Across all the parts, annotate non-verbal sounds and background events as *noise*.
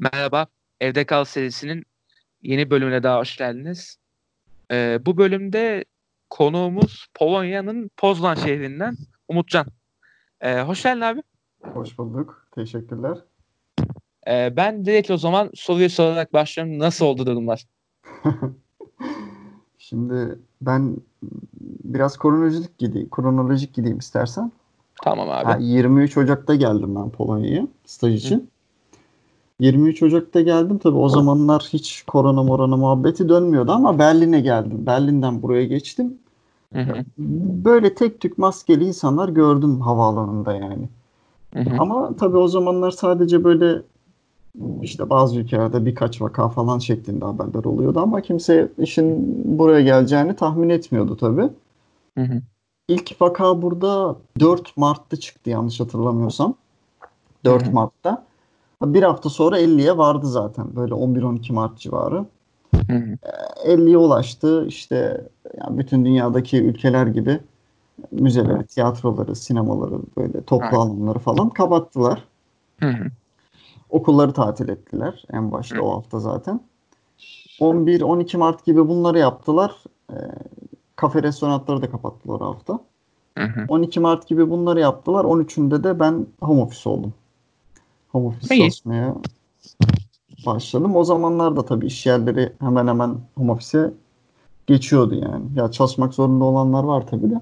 Merhaba, Evde Kal serisinin yeni bölümüne daha hoş geldiniz. Ee, bu bölümde konuğumuz Polonya'nın Poznan şehrinden Umutcan. Ee, hoş geldin abi. Hoş bulduk. Teşekkürler. Ee, ben direkt o zaman soruyu sorarak başlıyorum. Nasıl oldu durumlar? *laughs* Şimdi ben biraz kronolojik gideyim, kronolojik gideyim istersen. Tamam abi. Ha, 23 Ocak'ta geldim ben Polonya'ya staj için. Hı. 23 Ocak'ta geldim tabi o zamanlar hiç korona morona muhabbeti dönmüyordu ama Berlin'e geldim. Berlin'den buraya geçtim. Hı hı. Böyle tek tük maskeli insanlar gördüm havaalanında yani. Hı hı. Ama tabi o zamanlar sadece böyle işte bazı ülkelerde birkaç vaka falan şeklinde haberler oluyordu ama kimse işin buraya geleceğini tahmin etmiyordu tabi. İlk vaka burada 4 Mart'ta çıktı yanlış hatırlamıyorsam. 4 Hı hı. Mart'ta. Bir hafta sonra 50'ye vardı zaten. Böyle 11-12 Mart civarı. Hı hı. 50'ye ulaştı. İşte yani bütün dünyadaki ülkeler gibi müzeleri, tiyatroları, sinemaları, böyle toplu Aynen. alanları falan kapattılar. Hı hı. Okulları tatil ettiler en başta o hafta zaten. 11-12 Mart gibi bunları yaptılar. Ee, kafe restoranları da kapattılar o hafta. Hı hı. 12 Mart gibi bunları yaptılar. 13'ünde de ben home office oldum. Home office İyi. çalışmaya başladım. O zamanlarda tabii iş yerleri hemen hemen home office'e geçiyordu yani. Ya çalışmak zorunda olanlar var tabii de.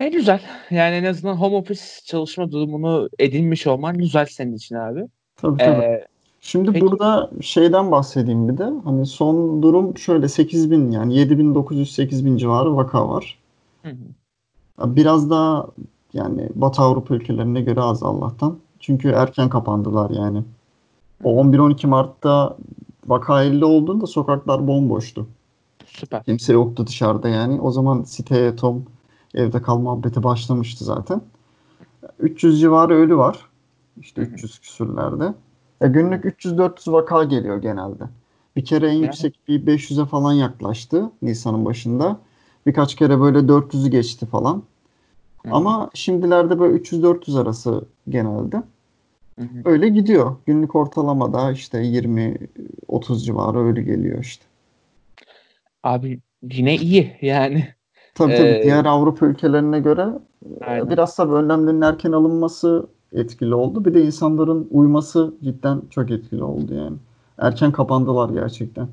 E güzel. Yani en azından home office çalışma durumunu edinmiş olman güzel senin için abi. Tabii tabii. Ee, Şimdi peki- burada şeyden bahsedeyim bir de. Hani son durum şöyle 8000 yani 7900-8000 civarı vaka var. hı hı. Biraz daha yani Batı Avrupa ülkelerine göre az Allah'tan. Çünkü erken kapandılar yani. O 11-12 Mart'ta vaka 50 olduğunda sokaklar bomboştu. Süper. Kimse yoktu dışarıda yani. O zaman siteye Tom evde kal muhabbeti başlamıştı zaten. 300 civarı ölü var. İşte Hı hı. 300 küsürlerde. E, günlük 300-400 vaka geliyor genelde. Bir kere en yüksek bir 500'e falan yaklaştı Nisan'ın başında. Birkaç kere böyle 400'ü geçti falan. Hı. Ama şimdilerde böyle 300-400 arası genelde. Hı hı. Öyle gidiyor. Günlük ortalamada işte 20-30 civarı ölü geliyor işte. Abi yine iyi yani. Tabii tabii Ee, diğer Avrupa ülkelerine göre e, Aynen. biraz tabii önlemlerin erken alınması etkili oldu. Bir de insanların uyması cidden çok etkili oldu yani. Erken kapandılar gerçekten.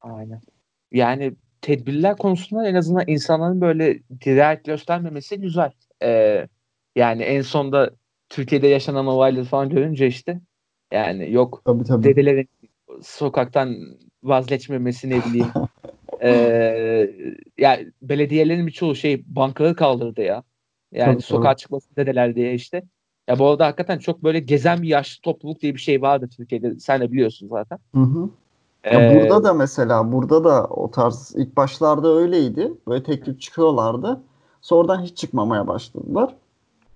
Aynen. Yani tedbirler konusunda en azından insanların böyle dirayet göstermemesi güzel. Ee, yani en sonda Türkiye'de yaşanan olayları falan görünce işte yani yok Tabii tabii. dedelerin sokaktan vazgeçmemesi ne bileyim. *laughs* Ee, ya belediyelerin birçoğu şey bankaları kaldırdı ya. Yani Tabii, sokağa tabii. çıkmasın dedeler diye işte. Ya bu arada hakikaten çok böyle gezen bir yaşlı topluluk diye bir şey vardı Türkiye'de. Sen de biliyorsun zaten. Hı hı. Ya Ee, burada da mesela burada da o tarz ilk başlarda öyleydi. Böyle tek tük çıkıyorlardı. Sonradan hiç çıkmamaya başladılar.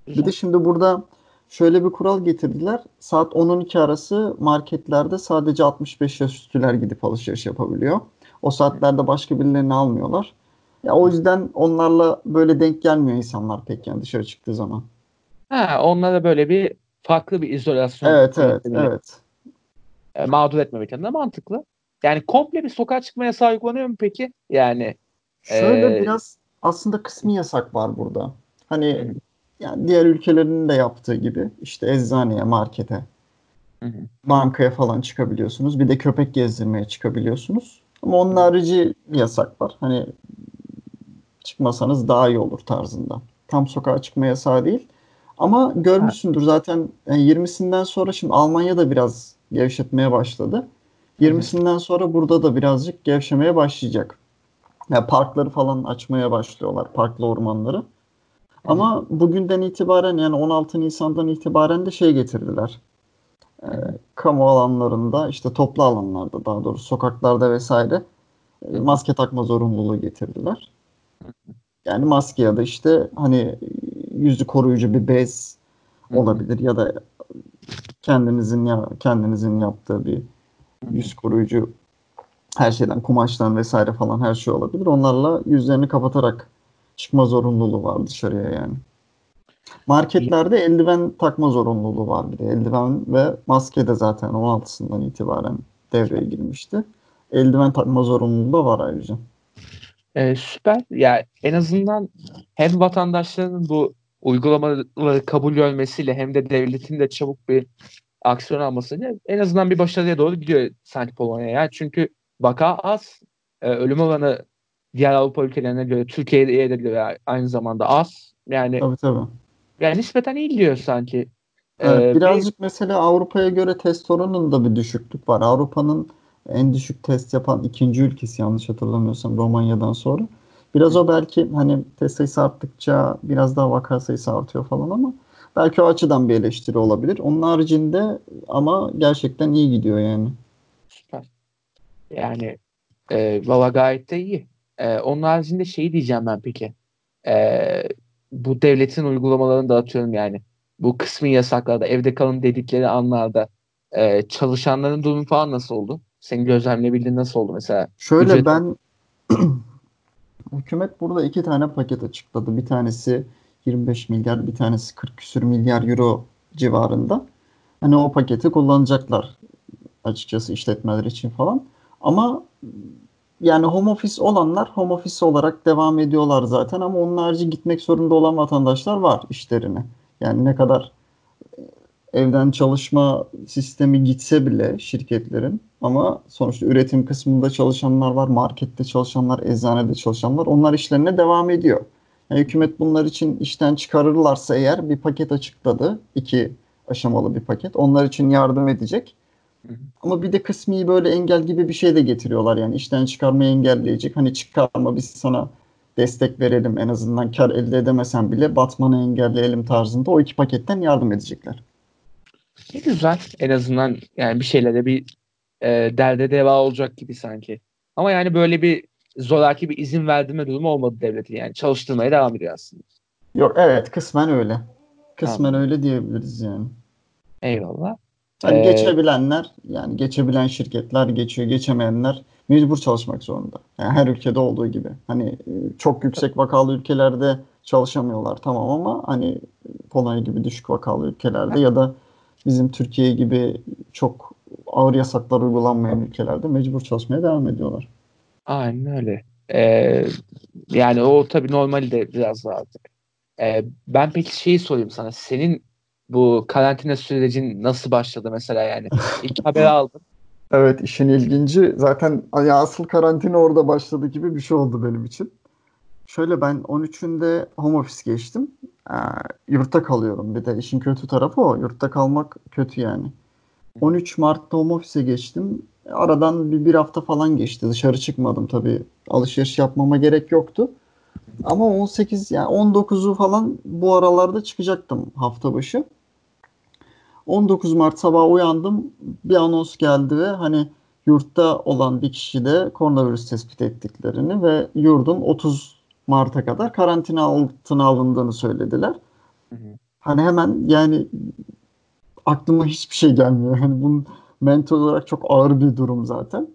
Bir de şimdi burada şöyle bir kural getirdiler. Saat 10-12 arası marketlerde sadece 65 yaş üstüler gidip alışveriş yapabiliyor. O saatlerde başka birilerini almıyorlar. Ya o yüzden onlarla böyle denk gelmiyor insanlar pek yani dışarı çıktığı zaman. Ha, onlara böyle bir farklı bir izolasyon Evet evet evet. e, mağdur etmemek adına mantıklı. Yani komple bir sokağa çıkma yasağı uygulanıyor mu peki? Yani Şöyle Ee, biraz aslında kısmi yasak var burada. Hani yani diğer ülkelerin de yaptığı gibi işte eczaneye, markete, Hı hı. bankaya falan çıkabiliyorsunuz. Bir de köpek gezdirmeye çıkabiliyorsunuz. Ama onun harici bir yasak var. Hani çıkmasanız daha iyi olur tarzında. Tam sokağa çıkma yasağı değil. Ama görmüşsündür zaten yani 20'sinden sonra şimdi Almanya'da biraz gevşetmeye başladı. 20'sinden sonra burada da birazcık gevşemeye başlayacak. Yani parkları falan açmaya başlıyorlar. Parklı ormanları. Ama bugünden itibaren yani 16 Nisan'dan itibaren de şey getirdiler. Ee, kamu alanlarında işte toplu alanlarda daha doğrusu sokaklarda vesaire e, maske takma zorunluluğu getirdiler. Yani maske ya da işte hani yüzü koruyucu bir bez olabilir ya da kendinizin ya kendinizin yaptığı bir yüz koruyucu her şeyden kumaştan vesaire falan her şey olabilir. Onlarla yüzlerini kapatarak çıkma zorunluluğu var dışarıya yani. Marketlerde eldiven takma zorunluluğu var bir de. Eldiven ve maske de zaten 16'sından itibaren devreye girmişti. Eldiven takma zorunluluğu da var ayrıca. Ee, süper. Ya en azından hem vatandaşların bu uygulamaları kabul görmesiyle hem de devletin de çabuk bir aksiyon almasıyla en azından bir başarıya doğru gidiyor sanki Polonya. Yani çünkü vaka az, e, ölüm oranı diğer Avrupa ülkelerine göre Türkiye'ye de göre aynı zamanda az. Yani Tabii tabii. yani nispeten iyi gidiyor sanki. Evet, Ee, birazcık mesela Avrupa'ya göre test oranında bir düşüklük var. Avrupa'nın en düşük test yapan ikinci ülkesi yanlış hatırlamıyorsam Romanya'dan sonra. Biraz o belki hani test sayısı arttıkça biraz daha vaka sayısı artıyor falan ama belki o açıdan bir eleştiri olabilir. Onun haricinde ama gerçekten iyi gidiyor yani. Süper. Yani e, valla gayet de iyi. E, onun haricinde şeyi diyeceğim ben peki. E, bu devletin uygulamalarını da atıyorum yani. Bu kısmi yasaklarda, evde kalın dedikleri anlarda e, çalışanların durumu falan nasıl oldu? Senin gözlemleyebildiğin nasıl oldu mesela? Şöyle Ücret- ben *clears throat* hükümet burada iki tane paket açıkladı. Bir tanesi 25 milyar, bir tanesi 40 küsür milyar euro civarında. Hani o paketi kullanacaklar açıkçası işletmeler için falan. Ama yani home office olanlar home office olarak devam ediyorlar zaten ama onun harici gitmek zorunda olan vatandaşlar var işlerine. Yani ne kadar evden çalışma sistemi gitse bile şirketlerin ama sonuçta üretim kısmında çalışanlar var, markette çalışanlar, eczanede çalışanlar onlar işlerine devam ediyor. Yani hükümet bunlar için işten çıkarırlarsa eğer bir paket açıkladı. iki aşamalı bir paket. Onlar için yardım edecek. Hı hı. Ama bir de kısmi böyle engel gibi bir şey de getiriyorlar. Yani işten çıkarmayı engelleyecek. Hani çıkarma biz sana destek verelim en azından kar elde edemesen bile batmanı engelleyelim tarzında o iki paketten yardım edecekler. Ne güzel. En azından yani bir şeylere bir e, derde deva olacak gibi sanki. Ama yani böyle bir zoraki bir izin verdirme durumu olmadı devletin yani. Çalıştırmaya devam ediyor aslında. Yok evet kısmen öyle. Kısmen Tamam. öyle diyebiliriz yani. Eyvallah. Hani Ee, geçebilenler yani geçebilen şirketler geçiyor, geçemeyenler mecbur çalışmak zorunda. Yani her ülkede olduğu gibi. Hani e, çok yüksek vakalı ülkelerde çalışamıyorlar tamam ama hani Polonya gibi düşük vakalı ülkelerde ya da bizim Türkiye gibi çok ağır yasaklar uygulanmayan ülkelerde mecbur çalışmaya devam ediyorlar. Aynen öyle. Ee, yani o tabii normali de biraz artık. Ee, ben peki şeyi sorayım sana. Senin bu karantina sürecin nasıl başladı mesela yani? İlk *laughs* haberi aldın. Evet işin ilginci zaten ya asıl karantina orada başladı gibi bir şey oldu benim için. Şöyle ben 13'ünde home office geçtim. Ee, yurtta kalıyorum. Bir de işin kötü tarafı o. Yurtta kalmak kötü yani. 13 Mart'ta home office'e geçtim. Aradan bir, bir hafta falan geçti. Dışarı çıkmadım tabii. Alışveriş yapmama gerek yoktu. Ama 18 yani 19'u falan bu aralarda çıkacaktım hafta başı. 19 Mart sabah uyandım. Bir anons geldi ve hani yurtta olan bir kişi de koronavirüs tespit ettiklerini ve yurdun 30 Mart'a kadar karantina altına alındığını söylediler. Hı hı. Hani hemen yani aklıma hiçbir şey gelmiyor. Hani bunun mental olarak çok ağır bir durum zaten.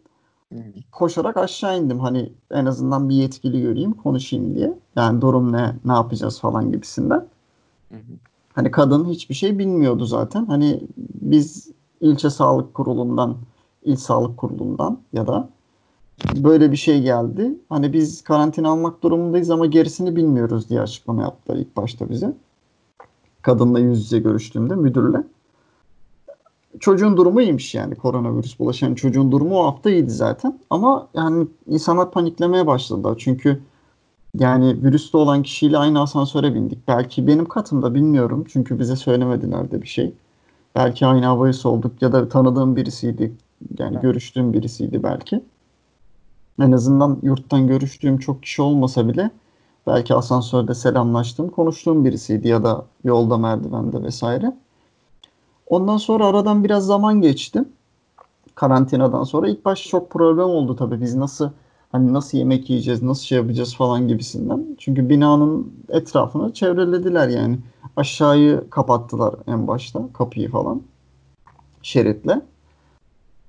Koşarak aşağı indim. Hani en azından bir yetkili göreyim, konuşayım diye. Yani durum ne, ne yapacağız falan gibisinden. Hani kadın hiçbir şey bilmiyordu zaten. Hani biz ilçe sağlık kurulundan, il sağlık kurulundan ya da böyle bir şey geldi. Hani biz karantina almak durumundayız ama gerisini bilmiyoruz diye açıklama yaptı ilk başta bize. Kadınla yüz yüze görüştüğümde müdürle. Çocuğun durumu iyiymiş yani koronavirüs bulaşan çocuğun durumu o hafta iyiydi zaten. Ama yani insanlar paniklemeye başladılar. Çünkü yani virüste olan kişiyle aynı asansöre bindik. Belki benim katımda bilmiyorum. Çünkü bize söylemediler de bir şey. Belki aynı havayı solduk ya da tanıdığım birisiydi. Yani görüştüğüm birisiydi belki. En azından yurttan görüştüğüm çok kişi olmasa bile belki asansörde selamlaştığım, konuştuğum birisiydi ya da yolda, merdivende vesaire. Ondan sonra aradan biraz zaman geçti. Karantinadan sonra ilk başta çok problem oldu tabii. Biz nasıl hani nasıl yemek yiyeceğiz, nasıl şey yapacağız falan gibisinden. Çünkü binanın etrafını çevrelediler yani. Aşağıyı kapattılar en başta, kapıyı falan. Şeritle.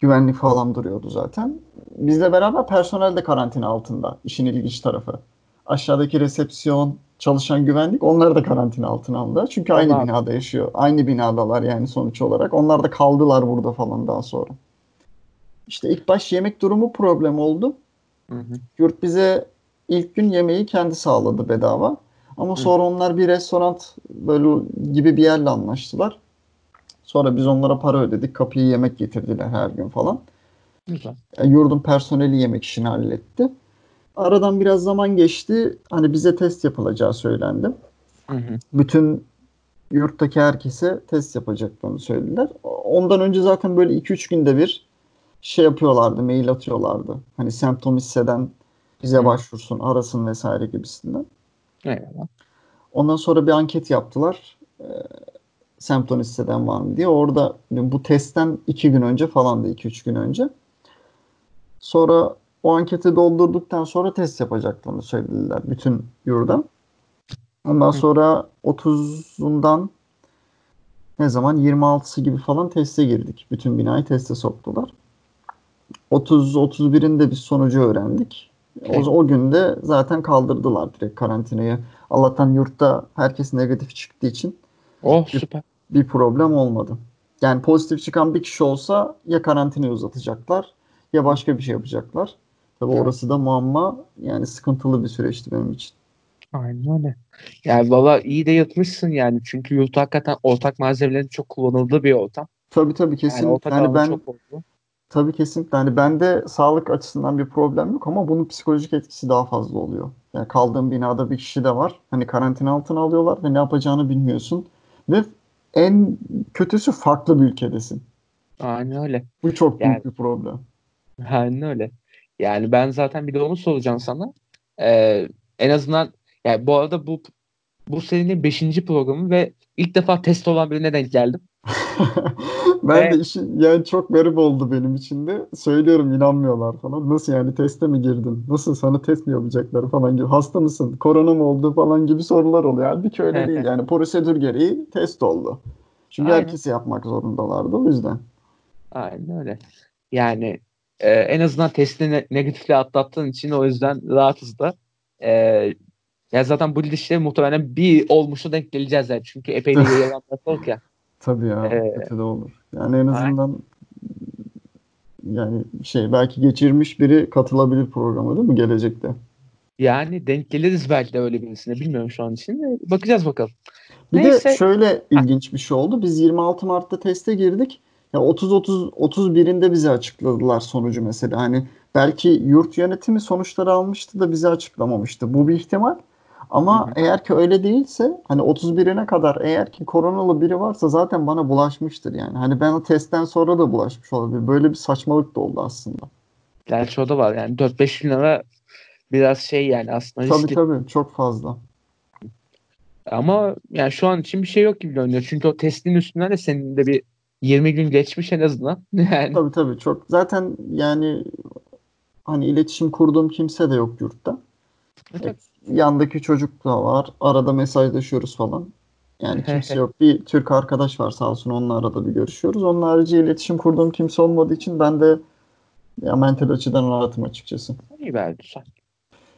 Güvenlik falan duruyordu zaten. Bizle beraber personel de karantina altında. İşin ilginç tarafı. Aşağıdaki resepsiyon, çalışan güvenlik onlar da karantina altına aldı. Çünkü aynı Onlar- binada yaşıyor. Aynı binadalar yani sonuç olarak. Onlar da kaldılar burada falan daha sonra. İşte ilk baş yemek durumu problem oldu. Hı hı. Yurt bize ilk gün yemeği kendi sağladı bedava. Ama sonra onlar bir restoran böyle gibi bir yerle anlaştılar. Sonra biz onlara para ödedik. Kapıya yemek getirdiler her gün falan. Güzel. Yani yurdun personeli yemek işini halletti. Aradan biraz zaman geçti. Hani bize test yapılacağı söylendi. Hı hı. Bütün yurttaki herkese test yapacaklarını söylediler. Ondan önce zaten böyle 2-3 günde bir şey yapıyorlardı, mail atıyorlardı. Hani semptom hisseden bize Hı. başvursun, arasın vesaire gibisinden. Eyvallah. Ondan sonra bir anket yaptılar. Ee, semptom hisseden var mı diye. Orada bu testten 2 gün önce falandı, 2-3 gün önce. Sonra o anketi doldurduktan sonra test yapacaklarını söylediler bütün yurda. Ondan Hı. sonra 30'undan ne zaman 26'sı gibi falan teste girdik. Bütün binayı teste soktular. 30 31'inde biz sonucu öğrendik. O, o günde zaten kaldırdılar direkt karantinayı. Allah'tan yurtta herkes negatif çıktığı için Oh süper. bir problem olmadı. Yani pozitif çıkan bir kişi olsa ya karantinayı uzatacaklar ya başka bir şey yapacaklar. Tabii orası da muamma yani sıkıntılı bir süreçti benim için. Aynen öyle. Yani valla iyi de yatmışsın yani. Çünkü yurt hakikaten ortak malzemelerin çok kullanıldığı bir ortam. Tabii tabii Yani kesin. ortak Yani ben çok oldu. tabii kesinlikle hani bende sağlık açısından bir problem yok ama bunun psikolojik etkisi daha fazla oluyor. Yani kaldığım binada bir kişi de var. Hani karantina altına alıyorlar ve ne yapacağını bilmiyorsun. Ve en kötüsü farklı bir ülkedesin. Aynen öyle. Bu çok büyük Yani- bir problem. Aynen öyle. Yani ben zaten bir de onu soracağım sana. Ee, en azından yani bu arada bu bu serinin 5. programı ve ilk defa test olan birine denk geldim. *laughs* Ben de Ve- işin yani çok garip oldu benim için de. Söylüyorum inanmıyorlar falan. Nasıl yani teste mi girdin? Nasıl sana test mi yapacaklar falan gibi. Hasta mısın? Korona mı oldu falan gibi sorular oluyor. Halbuki öyle değil. Yani prosedür gereği test oldu. Çünkü Aynen. herkesi yapmak zorundalardı o yüzden. Aynen öyle. Yani e, en azından testi ne- negatifle atlattığın için o yüzden rahatız da. E, ya zaten bu gidişle muhtemelen bir olmuşa denk geleceğiz yani. Çünkü epey de yayılan bir *laughs* ya. Tabii ya Ee, kötü de olur. Yani en azından yani şey belki geçirmiş biri katılabilir programa değil mi gelecekte? Yani denk geliriz belki de öyle birisine. Bilmiyorum şu an için. de. Bakacağız bakalım. Bir Neyse. de şöyle ilginç bir şey oldu. Biz 26 Mart'ta teste girdik. Ya 30 30 31'inde bize açıkladılar sonucu mesela. Hani belki yurt yönetimi sonuçları almıştı da bize açıklamamıştı. Bu bir ihtimal. Ama Hı hı. eğer ki öyle değilse hani 31'ine kadar eğer ki koronalı biri varsa zaten bana bulaşmıştır yani. Hani ben o testten sonra da bulaşmış olabilir. Böyle bir saçmalık da oldu aslında. Gerçi o da var yani 4-5 bin lira biraz şey yani aslında Tabii riskli. tabii çok fazla. Ama yani şu an için bir şey yok gibi görünüyor. Çünkü o testin üstünden de senin de bir 20 gün geçmiş en azından. *laughs* Yani Tabii tabii çok. Zaten yani hani iletişim kurduğum kimse de yok yurtta. Evet. Yandaki çocuk da var. Arada mesajlaşıyoruz falan. Yani *laughs* kimse yok. Bir Türk arkadaş var sağ olsun. Onunla arada bir görüşüyoruz. Onun harici iletişim kurduğum kimse olmadığı için ben de ya mental açıdan rahatım açıkçası. iyi be güzel.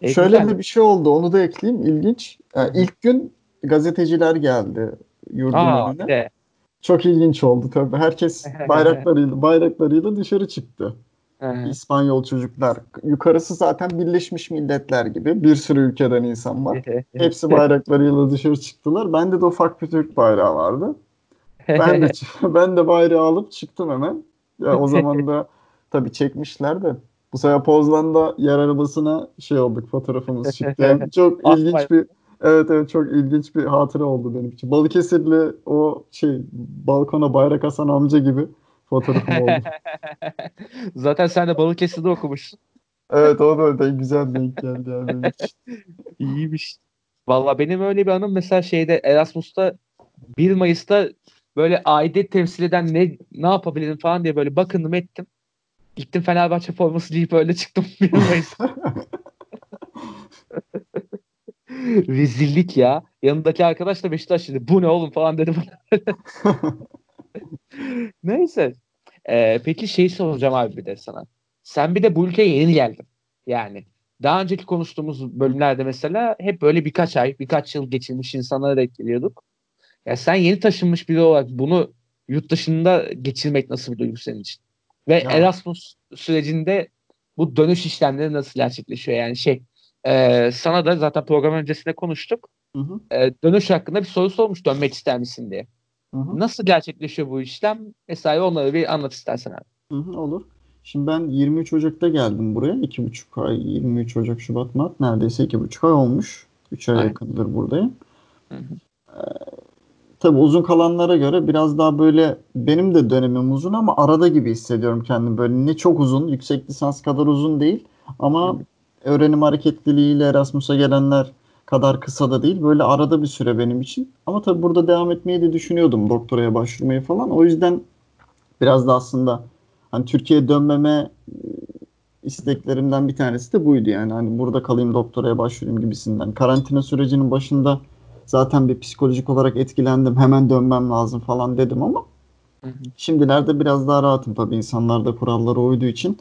E, Şöyle güzel. de bir şey oldu. Onu da ekleyeyim. İlginç. Yani ilk gün gazeteciler geldi yurdun Aa, önüne. de. Çok ilginç oldu tabii. Herkes *laughs* bayraklarıyla bayraklarıyla dışarı çıktı. İspanyol çocuklar. Yukarısı zaten Birleşmiş Milletler gibi. Bir sürü ülkeden insan var. *laughs* Hepsi bayraklarıyla dışarı çıktılar. Bende de ufak bir Türk bayrağı vardı. Ben de *laughs* ben de bayrağı alıp çıktım hemen. Ya o zaman da tabii çekmişler de bu sefer Pozlan'da yer arabasına şey olduk fotoğrafımız çıktı. Yani çok ilginç bir evet evet çok ilginç bir hatıra oldu benim için. Balıkesirli o şey balkona bayrak asan amca gibi fotoğrafım oldu. *laughs* Zaten sen de Balıkesir'de okumuşsun. Evet o da öyle güzel denk geldi yani benim için. *laughs* İyiymiş. Valla benim öyle bir anım mesela şeyde Erasmus'ta 1 Mayıs'ta böyle aidiyet temsil eden ne ne yapabilirim falan diye böyle bakındım ettim. Gittim Fenerbahçe forması giyip öyle çıktım 1 Mayıs'ta. *laughs* *laughs* Rezillik ya. Yanındaki arkadaş da Beşiktaşlıydı. Bu ne oğlum falan dedi bana. *laughs* Neyse. Ee, peki şey soracağım abi bir de sana. Sen bir de bu ülkeye yeni geldin. Yani daha önceki konuştuğumuz bölümlerde mesela hep böyle birkaç ay, birkaç yıl geçirmiş insanlara denk geliyorduk. Ya sen yeni taşınmış biri olarak bunu yurt dışında geçirmek nasıl bir duygu senin için? Ve ya. Erasmus sürecinde bu dönüş işlemleri nasıl gerçekleşiyor? Yani şey e, sana da zaten program öncesinde konuştuk. Hı hı. E, dönüş hakkında bir soru sormuş dönmek ister misin diye. Hı hı. Nasıl gerçekleşiyor bu işlem? Mesela onları bir anlat istersen abi. Hı hı, olur. Şimdi ben 23 Ocak'ta geldim buraya. 2,5 ay, 23 Ocak, Şubat, Mart neredeyse 2,5 ay olmuş. 3 ay yakındır buradayım. Hı hı. Ee, tabii uzun kalanlara göre biraz daha böyle benim de dönemim uzun ama arada gibi hissediyorum kendimi. Böyle ne çok uzun, yüksek lisans kadar uzun değil ama hı. Öğrenim hareketliliğiyle Erasmus'a gelenler kadar kısa da değil. Böyle arada bir süre benim için. Ama tabii burada devam etmeyi de düşünüyordum doktoraya başvurmayı falan. O yüzden biraz da aslında hani Türkiye'ye dönmeme e, isteklerimden bir tanesi de buydu yani. Hani burada kalayım doktoraya başvurayım gibisinden. Karantina sürecinin başında zaten bir psikolojik olarak etkilendim. Hemen dönmem lazım falan dedim ama hı hı. şimdilerde biraz daha rahatım tabii insanlar da kurallara uyduğu için.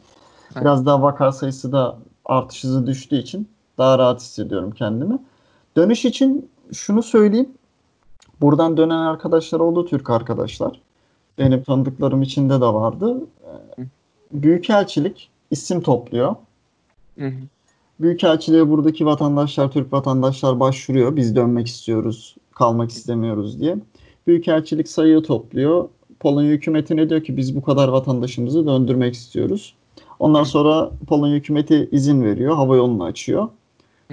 Biraz daha vaka sayısı da artış hızı düştüğü için daha rahat hissediyorum kendimi. Dönüş için şunu söyleyeyim. Buradan dönen arkadaşlar oldu Türk arkadaşlar. Benim tanıdıklarım içinde de vardı. Büyükelçilik isim topluyor. Hı hı. Büyükelçiliğe buradaki vatandaşlar, Türk vatandaşlar başvuruyor. Biz dönmek istiyoruz, kalmak istemiyoruz diye. Büyükelçilik sayıyı topluyor. Polonya hükümetine diyor ki biz bu kadar vatandaşımızı döndürmek istiyoruz. Ondan sonra Polonya hükümeti izin veriyor, hava yolunu açıyor.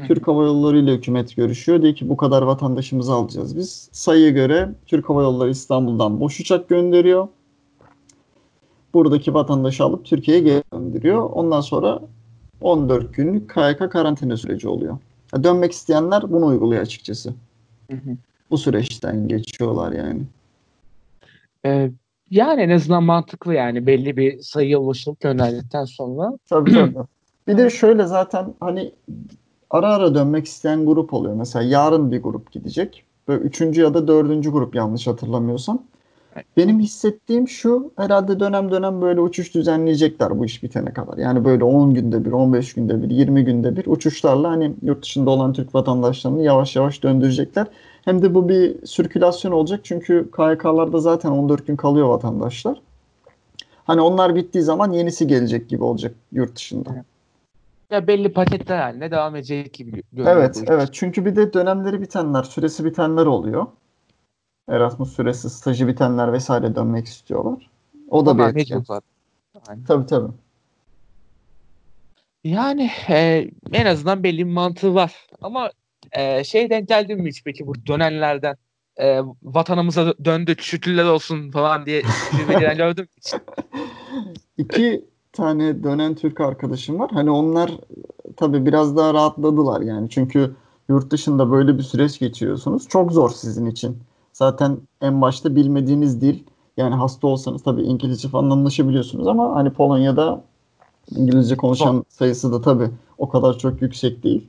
Türk Hava Yolları ile hükümet görüşüyor. Diyor ki bu kadar vatandaşımızı alacağız biz. Sayıya göre Türk Hava Yolları İstanbul'dan boş uçak gönderiyor. Buradaki vatandaşı alıp Türkiye'ye geri gönderiyor. Ondan sonra 14 günlük KYK karantina süreci oluyor. Dönmek isteyenler bunu uyguluyor açıkçası. Hı hı. Bu süreçten geçiyorlar yani. Ee, yani en azından mantıklı yani belli bir sayıya ulaşılıp gönderdikten sonra. Tabii *clears throat* tabii. Bir de şöyle zaten hani ara ara dönmek isteyen grup oluyor. Mesela yarın bir grup gidecek. Böyle üçüncü ya da dördüncü grup yanlış hatırlamıyorsam. Benim hissettiğim şu herhalde dönem dönem böyle uçuş düzenleyecekler bu iş bitene kadar. Yani böyle 10 günde bir, 15 günde bir, 20 günde bir uçuşlarla hani yurt dışında olan Türk vatandaşlarını yavaş yavaş döndürecekler. Hem de bu bir sirkülasyon olacak çünkü KYK'larda zaten 14 gün kalıyor vatandaşlar. Hani onlar bittiği zaman yenisi gelecek gibi olacak yurt dışında. Evet ya belli paketler haline devam edecek gibi görünüyor. Evet, evet. Çünkü bir de dönemleri bitenler, süresi bitenler oluyor. Erasmus süresi, stajı bitenler vesaire dönmek istiyorlar. O da Onlar bir etken. Aynen. Tabii tabii. Yani e, en azından belli bir mantığı var. Ama e, şey denk geldin mi hiç peki bu dönenlerden? E, vatanımıza döndük şükürler olsun falan diye gördüm hiç. *laughs* İki tane dönen Türk arkadaşım var. Hani onlar tabii biraz daha rahatladılar yani. Çünkü yurt dışında böyle bir süreç geçiriyorsunuz. Çok zor sizin için. Zaten en başta bilmediğiniz dil. Yani hasta olsanız tabii İngilizce falan anlaşabiliyorsunuz ama hani Polonya'da İngilizce konuşan sayısı da tabii o kadar çok yüksek değil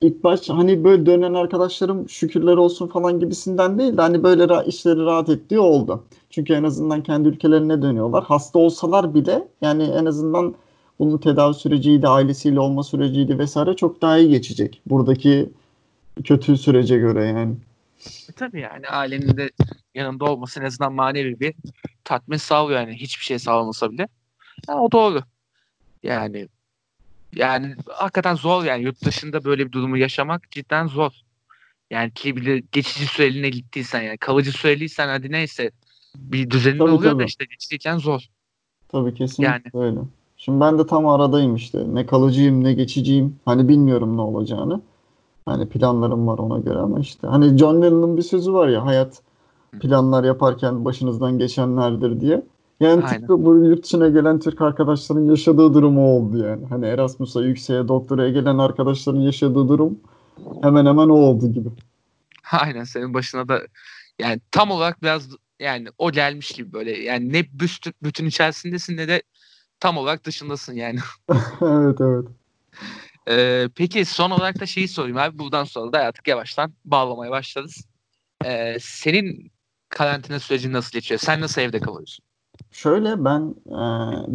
ilk baş hani böyle dönen arkadaşlarım şükürler olsun falan gibisinden değil de hani böyle ra- işleri rahat ettiği oldu. Çünkü en azından kendi ülkelerine dönüyorlar. Hasta olsalar bile yani en azından bunun tedavi süreciydi, ailesiyle olma süreciydi vesaire çok daha iyi geçecek. Buradaki kötü sürece göre yani. E, tabii yani ailenin de yanında olması en azından manevi bir tatmin sağlıyor yani hiçbir şey sağlamasa bile. Ha, o doğru. Yani yani hakikaten zor yani yurt dışında böyle bir durumu yaşamak cidden zor. Yani ki bile geçici süreliğine gittiysen yani kalıcı süreliysen hadi neyse bir düzenin tabii, oluyor tabii. da işte geçiciyken zor. Tabii kesinlikle yani. öyle. Şimdi ben de tam aradayım işte. Ne kalıcıyım ne geçiciyim. Hani bilmiyorum ne olacağını. Hani planlarım var ona göre ama işte. Hani John Lennon'ın bir sözü var ya hayat planlar yaparken başınızdan geçenlerdir diye. Yani Aynen. tıpkı bu yurt dışına gelen Türk arkadaşların yaşadığı durum oldu yani. Hani Erasmus'a, yükseğe, doktoraya gelen arkadaşların yaşadığı durum hemen hemen o oldu gibi. *laughs* Aynen senin başına da yani tam olarak biraz yani o gelmiş gibi böyle. Yani ne bütün, bütün içerisindesin ne de tam olarak dışındasın yani. *laughs* evet evet. Ee, peki son olarak da şeyi sorayım abi. Buradan sonra da artık yavaştan bağlamaya başlarız. Ee, senin karantina süreci nasıl geçiyor? Sen nasıl evde kalıyorsun? Şöyle ben e,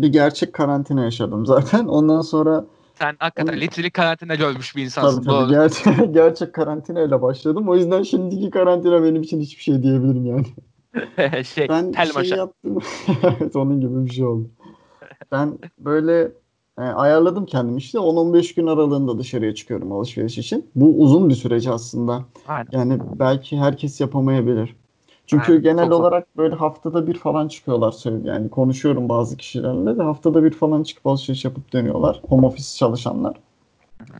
bir gerçek karantina yaşadım zaten. Ondan sonra Sen hakikaten Onu... literally karantina görmüş bir insansın. Tabii tabii. Gerçek, *laughs* gerçek karantinayla başladım. O yüzden şimdiki karantina benim için hiçbir şey diyebilirim yani. *laughs* şey, ben tel şey yaptım. *laughs* evet onun gibi bir şey oldu. Ben böyle e, ayarladım kendim işte 10-15 gün aralığında dışarıya çıkıyorum alışveriş için. Bu uzun bir süreç aslında. Aynen. Yani belki herkes yapamayabilir. Çünkü Aynen. genel Çok olarak böyle haftada bir falan çıkıyorlar. Yani konuşuyorum bazı kişilerle de haftada bir falan çıkıp alışveriş yapıp dönüyorlar. Home office çalışanlar. Hı hı.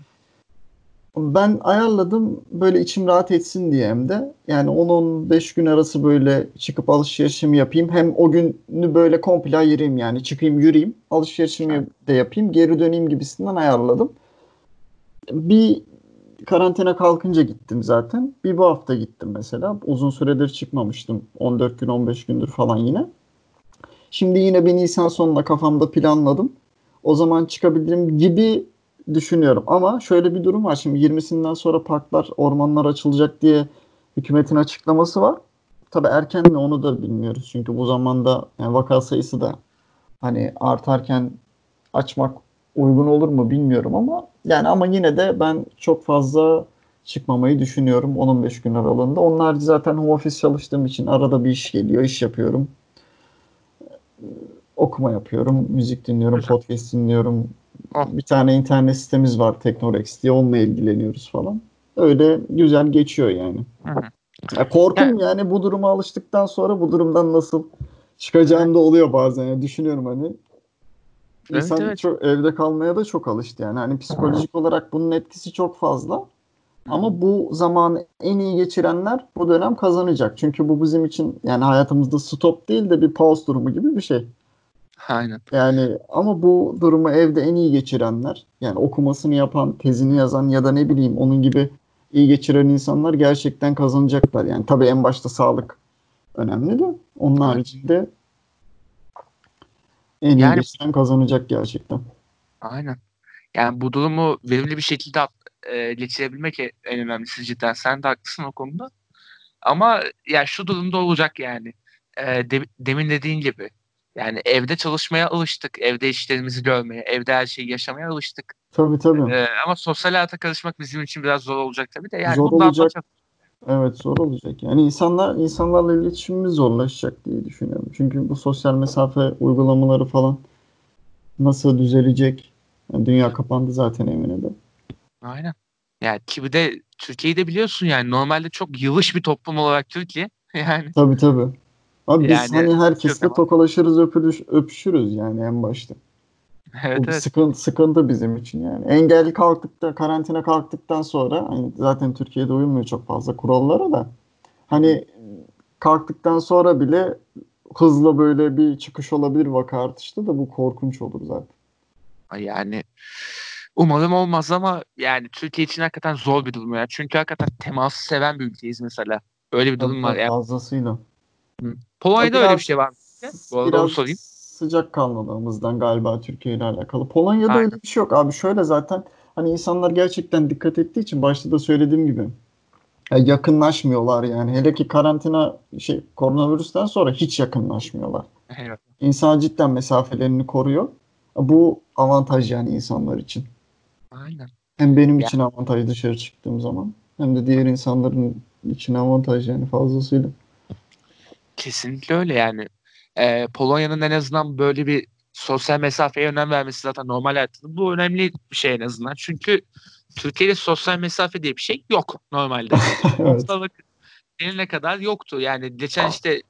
Ben ayarladım böyle içim rahat etsin diye hem de. Yani 10-15 gün arası böyle çıkıp alışverişimi yapayım. Hem o günü böyle komple ayırayım yani. Çıkayım yürüyeyim. Alışverişimi de yapayım. Geri döneyim gibisinden ayarladım. Bir karantina kalkınca gittim zaten. Bir bu hafta gittim mesela. Uzun süredir çıkmamıştım. 14 gün 15 gündür falan yine. Şimdi yine bir Nisan sonunda kafamda planladım. O zaman çıkabilirim gibi düşünüyorum. Ama şöyle bir durum var. Şimdi 20'sinden sonra parklar, ormanlar açılacak diye hükümetin açıklaması var. Tabi erken mi onu da bilmiyoruz. Çünkü bu zamanda yani vaka sayısı da hani artarken açmak uygun olur mu bilmiyorum ama yani ama yine de ben çok fazla çıkmamayı düşünüyorum 10-15 gün aralığında. Onlar zaten home office çalıştığım için arada bir iş geliyor, iş yapıyorum. Okuma yapıyorum, müzik dinliyorum, podcast dinliyorum, Ah. Bir tane internet sitemiz var Teknorex diye onunla ilgileniyoruz falan. Öyle güzel geçiyor yani. Ya korkum yani, yani bu duruma alıştıktan sonra bu durumdan nasıl çıkacağım da oluyor bazen. Yani düşünüyorum hani. Evet, İnsan evet. çok evde kalmaya da çok alıştı yani. Hani psikolojik olarak bunun etkisi çok fazla. Ama bu zamanı en iyi geçirenler bu dönem kazanacak. Çünkü bu bizim için yani hayatımızda stop değil de bir pause durumu gibi bir şey. Aynen. Yani ama bu durumu evde en iyi geçirenler yani okumasını yapan, tezini yazan ya da ne bileyim onun gibi iyi geçiren insanlar gerçekten kazanacaklar. Yani tabii en başta sağlık önemli de onun evet. haricinde en yani, iyi geçiren kazanacak gerçekten. Aynen. Yani bu durumu verimli bir şekilde e, geçirebilmek en önemlisi cidden. Sen de haklısın o konuda. Ama ya şu durumda olacak yani. E, de, demin dediğin gibi yani evde çalışmaya alıştık. Evde işlerimizi görmeye, evde her şeyi yaşamaya alıştık. Tabii tabii. Ee, ama sosyal hayata karışmak bizim için biraz zor olacak tabii de. Yani zor olacak. Çok... Evet zor olacak. Yani insanlar insanlarla iletişimimiz zorlaşacak diye düşünüyorum. Çünkü bu sosyal mesafe uygulamaları falan nasıl düzelecek? Yani dünya kapandı zaten evine de. Aynen. Yani ki bir de Türkiye'yi de biliyorsun yani normalde çok yılış bir toplum olarak Türkiye. *laughs* Yani. Tabii tabii. Abi biz yani, hani herkesle tokalaşırız, öpürüş, öpüşürüz yani en başta. *laughs* Evet, Bu evet. Sıkıntı, sıkıntı bizim için yani. Engel kalktıkta, karantina kalktıktan sonra hani zaten Türkiye'de uyulmuyor çok fazla kurallara da. Hani kalktıktan sonra bile hızla böyle bir çıkış olabilir vaka artışta da bu korkunç olur zaten. Yani umarım olmaz ama yani Türkiye için hakikaten zor bir durum ya. Çünkü hakikaten teması seven bir ülkeyiz mesela. Öyle bir durum var. Yani. Fazlasıyla. Polonya'da biraz, öyle bir şey var mı? Bu arada onu sorayım. Sıcak kanlılığımızdan galiba Türkiye ile alakalı. Polonya'da Aynen. öyle bir şey yok abi. Şöyle zaten hani insanlar gerçekten dikkat ettiği için başta da söylediğim gibi yakınlaşmıyorlar yani. Hele ki karantina şey koronavirüsten sonra hiç yakınlaşmıyorlar. Evet. İnsan cidden mesafelerini koruyor. Bu avantaj yani insanlar için. Aynen. Hem benim yani. için avantaj dışarı çıktığım zaman hem de diğer insanların için avantaj yani fazlasıyla. Kesinlikle öyle yani. Ee, Polonya'nın en azından böyle bir sosyal mesafeye önem vermesi zaten normal hayatta. Bu önemli bir şey en azından. Çünkü Türkiye'de sosyal mesafe diye bir şey yok normalde. *laughs* evet. Hastalık kadar yoktu. Yani geçen işte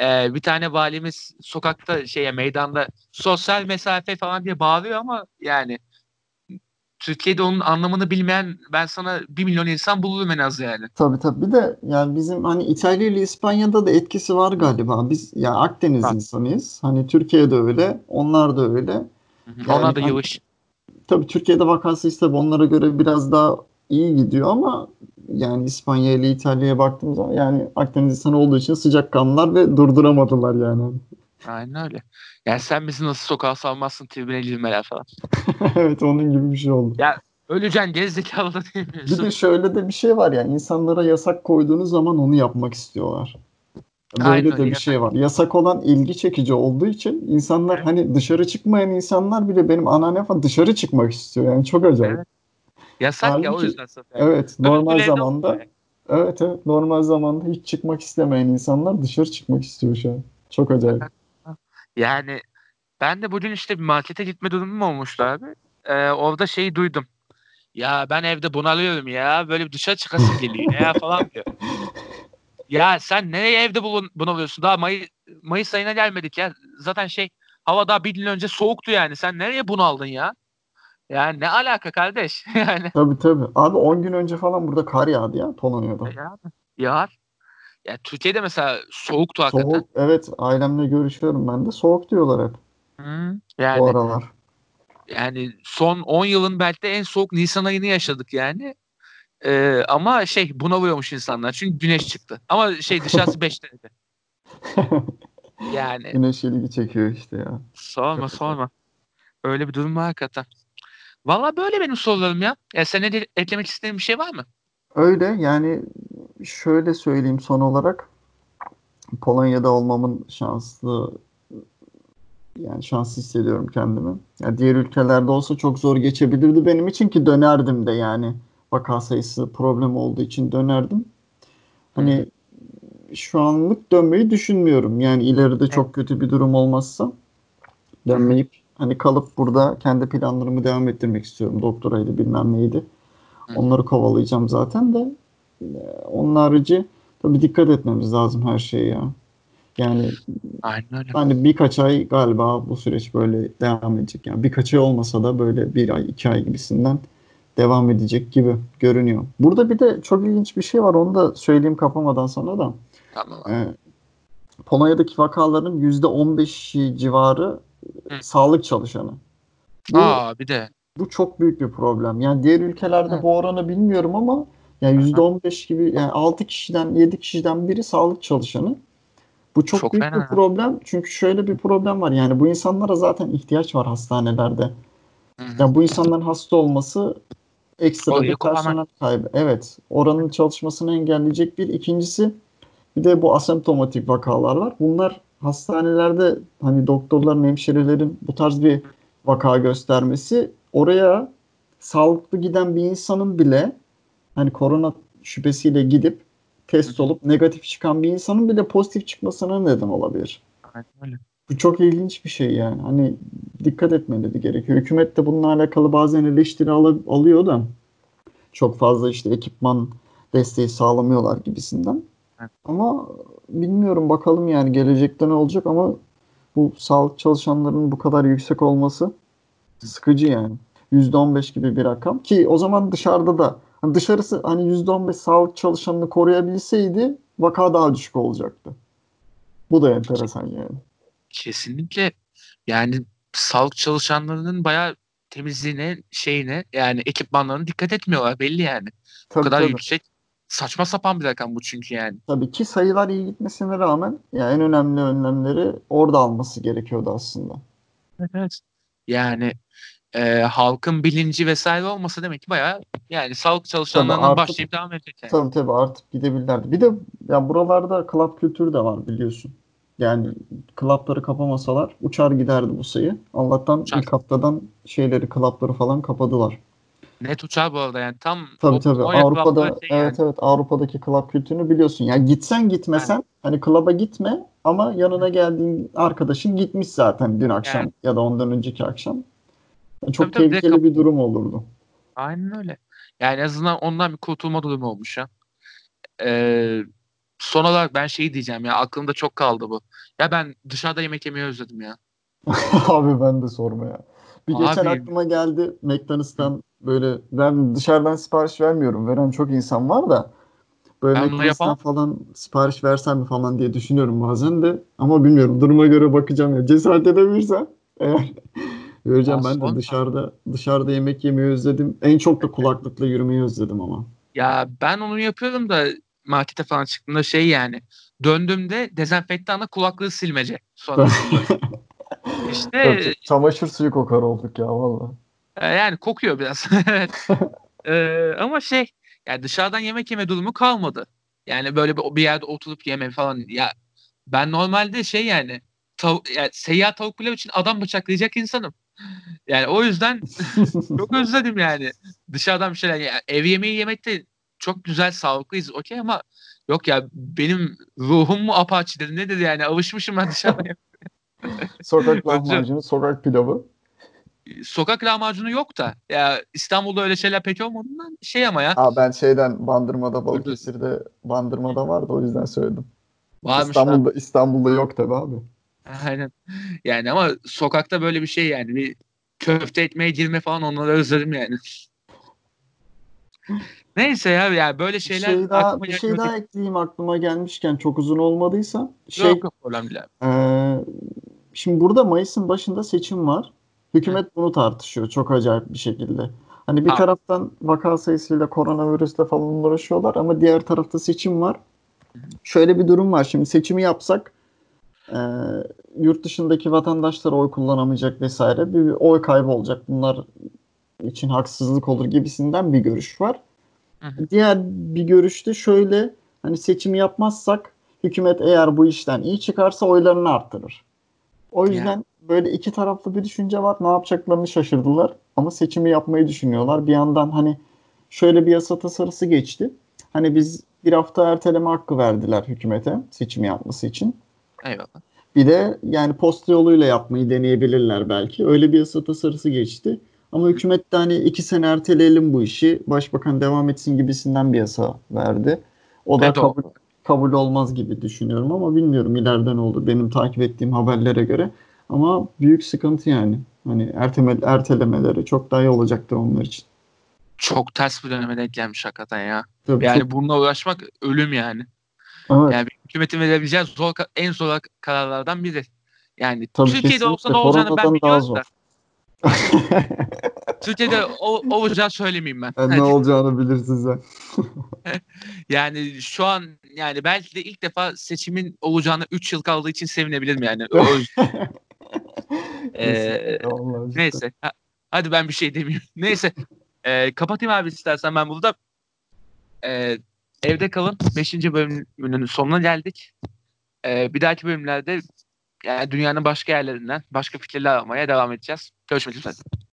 e, bir tane valimiz sokakta şeye meydanda sosyal mesafe falan diye bağırıyor ama yani Türkiye'de onun anlamını bilmeyen ben sana bir milyon insan bulurum en az yani. Tabii tabii. Bir de yani bizim hani İtalya ile İspanya'da da etkisi var galiba. Biz yani Akdeniz ha. insanıyız. Hani Türkiye'de öyle. Onlar da öyle. Yani, onlar da yavaş. Hani, tabii Türkiye'de vakası ise onlara göre biraz daha iyi gidiyor ama yani İspanya ile İtalya'ya baktığımız zaman yani Akdeniz insanı olduğu için sıcakkanlılar ve durduramadılar yani. Aynen öyle. Yani sen bizi nasıl sokağa salmazsın tribüne girmeler falan. *laughs* evet onun gibi bir şey oldu. Ya öleceksin gerizekalı da diyemiyorsun. Bir de şöyle de bir şey var ya insanlara yasak koyduğunuz zaman onu yapmak istiyorlar. Böyle Aynen, de bir yasak. şey var. Yasak olan ilgi çekici olduğu için insanlar Evet. hani dışarı çıkmayan insanlar bile benim anneannem falan dışarı çıkmak istiyor. Yani çok acayip. Evet. Yasak ya o Halbuki- yüzden zaten. Evet, normal zamanda evet evet normal zamanda hiç çıkmak istemeyen insanlar dışarı çıkmak istiyor şu an. Çok acayip. Yani ben de bugün işte bir markete gitme durumum olmuştu abi. Ee, orada şeyi duydum. Ya ben evde bunalıyorum ya. Böyle bir dışarı çıkasım geliyor ya falan diyor. *laughs* Ya sen nereye evde bulun, bunalıyorsun? Daha May Mayıs ayına gelmedik ya. Zaten şey hava daha bir gün önce soğuktu yani. Sen nereye bunaldın ya? Yani ne alaka kardeş? *laughs* yani Tabii tabii. Abi 10 gün önce falan burada kar yağdı ya Polonya'da. ya, ya, ya Türkiye'de mesela soğuktu hakikaten. Soğuk. Evet, ailemle görüşüyorum ben de. Soğuk diyorlar hep Hı, bu yani aralar. yani son 10 yılın belki de en soğuk Nisan ayını yaşadık yani. Ee, ama şey bunalıyormuş insanlar çünkü güneş çıktı. Ama şey dışarısı *laughs* 5 derece. Yani Güneş ilgi çekiyor işte ya. sorma sorma. Öyle bir durum var hakikaten. Valla böyle benim sorularım ya. Ya senin de eklemek istediğin bir şey var mı? Öyle yani şöyle söyleyeyim son olarak Polonya'da olmamın şanslı yani şanslı hissediyorum kendimi. Yani diğer ülkelerde olsa çok zor geçebilirdi benim için ki dönerdim de yani vaka sayısı problem olduğu için dönerdim. Hani şu anlık dönmeyi düşünmüyorum. Yani ileride çok kötü bir durum olmazsa dönmeyip hani kalıp burada kendi planlarımı devam ettirmek istiyorum. Doktoraydı bilmem neydi. Onları kovalayacağım zaten de. Ee, Onun harici tabii dikkat etmemiz lazım her şeye ya. Yani Aynen öyle. hani birkaç ay galiba bu süreç böyle devam edecek. Yani birkaç ay olmasa da böyle bir ay, iki ay gibisinden devam edecek gibi görünüyor. Burada bir de çok ilginç bir şey var. Onu da söyleyeyim kapamadan sana da. Tamam. Ee, Polonya'daki vakaların %15'i civarı Hı. sağlık çalışanı. Bu, Aa bir de bu çok büyük bir problem. Yani diğer ülkelerde Hı. bu oranı bilmiyorum ama yani %15 gibi yani 6 kişiden 7 kişiden biri sağlık çalışanı. Bu çok, Çok büyük fena. bir problem. Çünkü şöyle bir problem var. Yani bu insanlara zaten ihtiyaç var hastanelerde. Hı hı. Yani bu insanların hasta olması ekstra Orayı bir personel kaybı. Evet. Oranın çalışmasını engelleyecek bir. İkincisi bir de bu asemptomatik vakalar var. Bunlar hastanelerde hani doktorların, hemşirelerin bu tarz bir vaka göstermesi oraya sağlıklı giden bir insanın bile hani korona şüphesiyle gidip test olup negatif çıkan bir insanın bile pozitif çıkmasına neden olabilir. Öyle. Bu çok ilginç bir şey yani. Hani dikkat etmeleri gerekiyor. Hükümet de bununla alakalı bazen eleştiri al- alıyor da çok fazla işte ekipman desteği sağlamıyorlar gibisinden. Evet. Ama bilmiyorum bakalım yani gelecekte ne olacak ama bu sağlık çalışanlarının bu kadar yüksek olması sıkıcı yani. %15 gibi bir rakam ki o zaman dışarıda da hani dışarısı hani %15 sağlık çalışanını koruyabilseydi vaka daha düşük olacaktı. Bu da enteresan yani. Kesinlikle yani sağlık çalışanlarının bayağı temizliğine, şeyine yani ekipmanlarına dikkat etmiyorlar belli yani. Tabii kadar tabii. yüksek. Saçma sapan bir rakam bu çünkü yani. Tabii ki sayılar iyi gitmesine rağmen ya en önemli önlemleri orada alması gerekiyordu aslında. Evet. Yani e, halkın bilinci vesaire olmasa demek ki bayağı yani sağlık çalışanlarından artık- başlayıp devam edecek yani. Tabii tabii artık gidebilirlerdi. Bir de ya buralarda club kültürü de var biliyorsun. Yani club'ları kapamasalar uçar giderdi bu sayı. Allah'tan Uçar. ilk haftadan şeyleri club'ları falan kapadılar. Net uçar bu arada yani tam Tabii o- tabii. Polonya Avrupa'da şey evet yani. evet Avrupa'daki club kültürünü biliyorsun. Yani gitsen gitmesen hani club'a gitme ama yanına geldiğin arkadaşın gitmiş zaten dün akşam Yani. ya da ondan önceki akşam. Yani çok Tabii tabii, tehlikeli bir durum olurdu. Aynen öyle. Yani en azından ondan bir kurtulma durumu olmuş ya. Ee, son olarak ben şey diyeceğim ya aklımda çok kaldı bu. Ya ben dışarıda yemek yemeyi özledim ya. *laughs* Abi ben de sorma ya. Bir geçen Abi. aklıma geldi McDonald's'tan böyle ben dışarıdan sipariş vermiyorum. Veren çok insan var da böyle Ben bunu McDonald's'tan yapamam. falan sipariş versem mi falan diye düşünüyorum bazen de. Ama bilmiyorum duruma göre bakacağım ya. Cesaret edebilirsem eğer *laughs* vereceğim Ya ben de dışarıda dışarıda yemek yemeyi özledim. En çok da kulaklıkla yürümeyi özledim ama. Ya ben onu yapıyorum da markete falan çıktığımda şey yani döndüğümde dezenfektanla kulaklığı silmece sonrasında. *laughs* İşte çamaşır suyu kokar olduk ya valla. e, yani kokuyor biraz. *laughs* Evet. Ee, ama şey yani dışarıdan yemek yeme durumu kalmadı. Yani böyle bir, bir yerde oturup yeme falan ya ben normalde şey yani, tav- yani seyyar tavuk pilav için adam bıçaklayacak insanım. *laughs* Yani o yüzden *laughs* çok özledim yani. Dışarıdan bir şeyler. Yani ev yemeği yemekte çok güzel sağlıklıyız okey ama yok ya benim ruhum mu apaçidir nedir yani alışmışım ben dışarıda. *laughs* Sokak lahmacunu, sokak pilavı. Sokak lahmacunu yok da ya İstanbul'da öyle şeyler pek olmadığından şey ama ya. Aa, ben şeyden Bandırma'da Balıkesir'de Bandırma'da vardı o yüzden söyledim. Varmış İstanbul'da İstanbul'da yok tabi abi. Aynen. Yani ama sokakta böyle bir şey yani bir köfte etmeye girme falan onları özledim yani. *laughs* Neyse ya yani böyle Bir şeyler şey daha, aklıma bir şey daha ekleyeyim aklıma gelmişken çok uzun olmadıysa. Şey, Yok yok problem değil abi. Ee, şimdi burada Mayıs'ın başında seçim var. Hükümet bunu tartışıyor çok acayip bir şekilde. Hani bir Ha. taraftan vaka sayısıyla koronavirüsle falan uğraşıyorlar ama diğer tarafta seçim var. Şöyle bir durum var. Şimdi seçimi yapsak e, yurt dışındaki vatandaşlar oy kullanamayacak vesaire bir oy kaybı olacak. Bunlar için haksızlık olur gibisinden bir görüş var. Hı hı. Diğer bir görüşte şöyle hani seçimi yapmazsak hükümet eğer bu işten iyi çıkarsa oylarını arttırır. O yüzden Yani. Böyle iki taraflı bir düşünce var. Ne yapacaklarını şaşırdılar ama seçimi yapmayı düşünüyorlar. Bir yandan hani şöyle bir yasa tasarısı geçti. Hani biz bir hafta erteleme hakkı verdiler hükümete seçimi yapması için. Eyvallah. Bir de yani posta yoluyla yapmayı deneyebilirler belki. Öyle bir yasa tasarısı geçti. Ama hükümet de hani iki sene erteleyelim bu işi. Başbakan devam etsin gibisinden bir yasa verdi. O da Evet, kabul, kabul olmaz gibi düşünüyorum ama bilmiyorum ileride ne olur benim takip ettiğim haberlere göre. Ama büyük sıkıntı yani. Hani erteme, ertelemeleri çok daha iyi olacaktır onlar için. Çok ters bir döneme denk gelmiş hakikaten ya. Tabii Yani çok- bununla uğraşmak ölüm yani. evet, Yani hükümetin verebileceği zor en zor kararlardan biri. Yani Tabii Türkiye'de olsa ne olacağını ben biliyorum da. Türkiye'de o, olacağını söylemeyeyim ben. *laughs* Yani ne Hadi. olacağını bilirsin sen. *laughs* Yani şu an yani belki de ilk defa seçimin olacağına 3 yıl kaldığı için sevinebilirim yani. *laughs* *laughs* Ee, neyse. Ha- hadi ben bir şey demeyeyim. *laughs* Neyse. Ee, kapatayım abi istersen ben burada. Ee, evde kalın. 5. bölümünün sonuna geldik. Ee, bir dahaki bölümlerde yani dünyanın başka yerlerinden başka fikirler almaya devam edeceğiz. Görüşmek üzere.